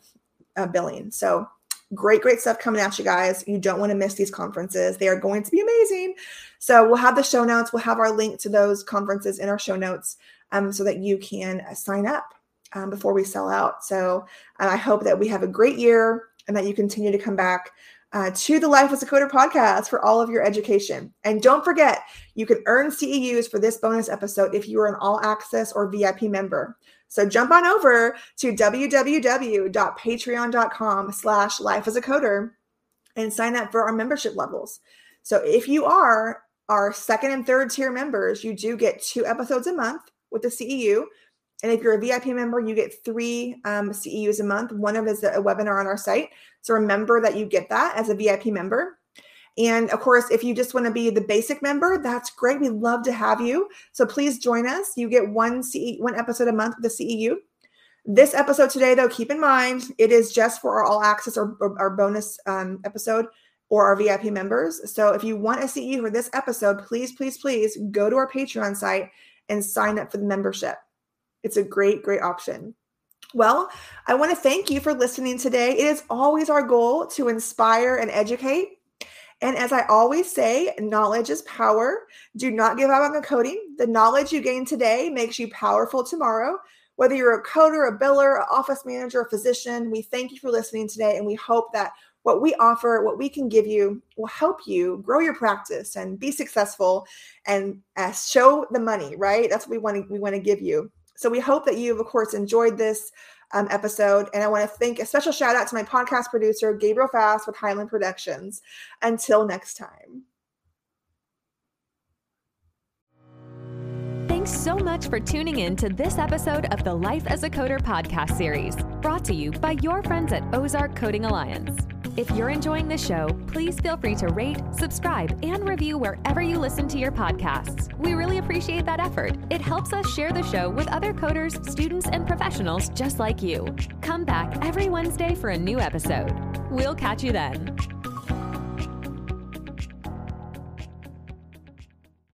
uh, billing. So, great, great stuff coming at you guys. You don't want to miss these conferences, they are going to be amazing. So, we'll have the show notes, we'll have our link to those conferences in our show notes um, so that you can uh, sign up um, before we sell out. So uh, I hope that we have a great year and that you continue to come back uh, to the Life as a Coder podcast for all of your education. And don't forget, you can earn CEUs for this bonus episode if you are an all access or VIP member. So jump on over to www.patreon.com slash life as a coder and sign up for our membership levels. So if you are our second and third tier members, you do get two episodes a month with the CEU and if you're a VIP member, you get three um, CEUs a month. One of is a webinar on our site. So remember that you get that as a VIP member. And of course, if you just want to be the basic member, that's great. We love to have you. So please join us. You get one CE, one episode a month with the CEU. This episode today, though, keep in mind it is just for our all access or, or our bonus um, episode or our VIP members. So if you want a CE for this episode, please, please, please go to our Patreon site and sign up for the membership. It's a great, great option. Well, I want to thank you for listening today. It is always our goal to inspire and educate. And as I always say, knowledge is power. Do not give up on the coding. The knowledge you gain today makes you powerful tomorrow. Whether you're a coder, a biller, an office manager, a physician, we thank you for listening today. And we hope that what we offer, what we can give you will help you grow your practice and be successful and uh, show the money, right? That's what we want to we want to give you. So we hope that you've of course enjoyed this um, episode. And I want to thank a special shout out to my podcast producer, Gabriel Fast with Highland Productions. Until next time. Thanks so much for tuning in to this episode of the Life as a Coder podcast series, brought to you by your friends at Ozark Coding Alliance. If you're enjoying the show, please feel free to rate, subscribe, and review wherever you listen to your podcasts. We really appreciate that effort. It helps us share the show with other coders, students, and professionals just like you. Come back every Wednesday for a new episode. We'll catch you then.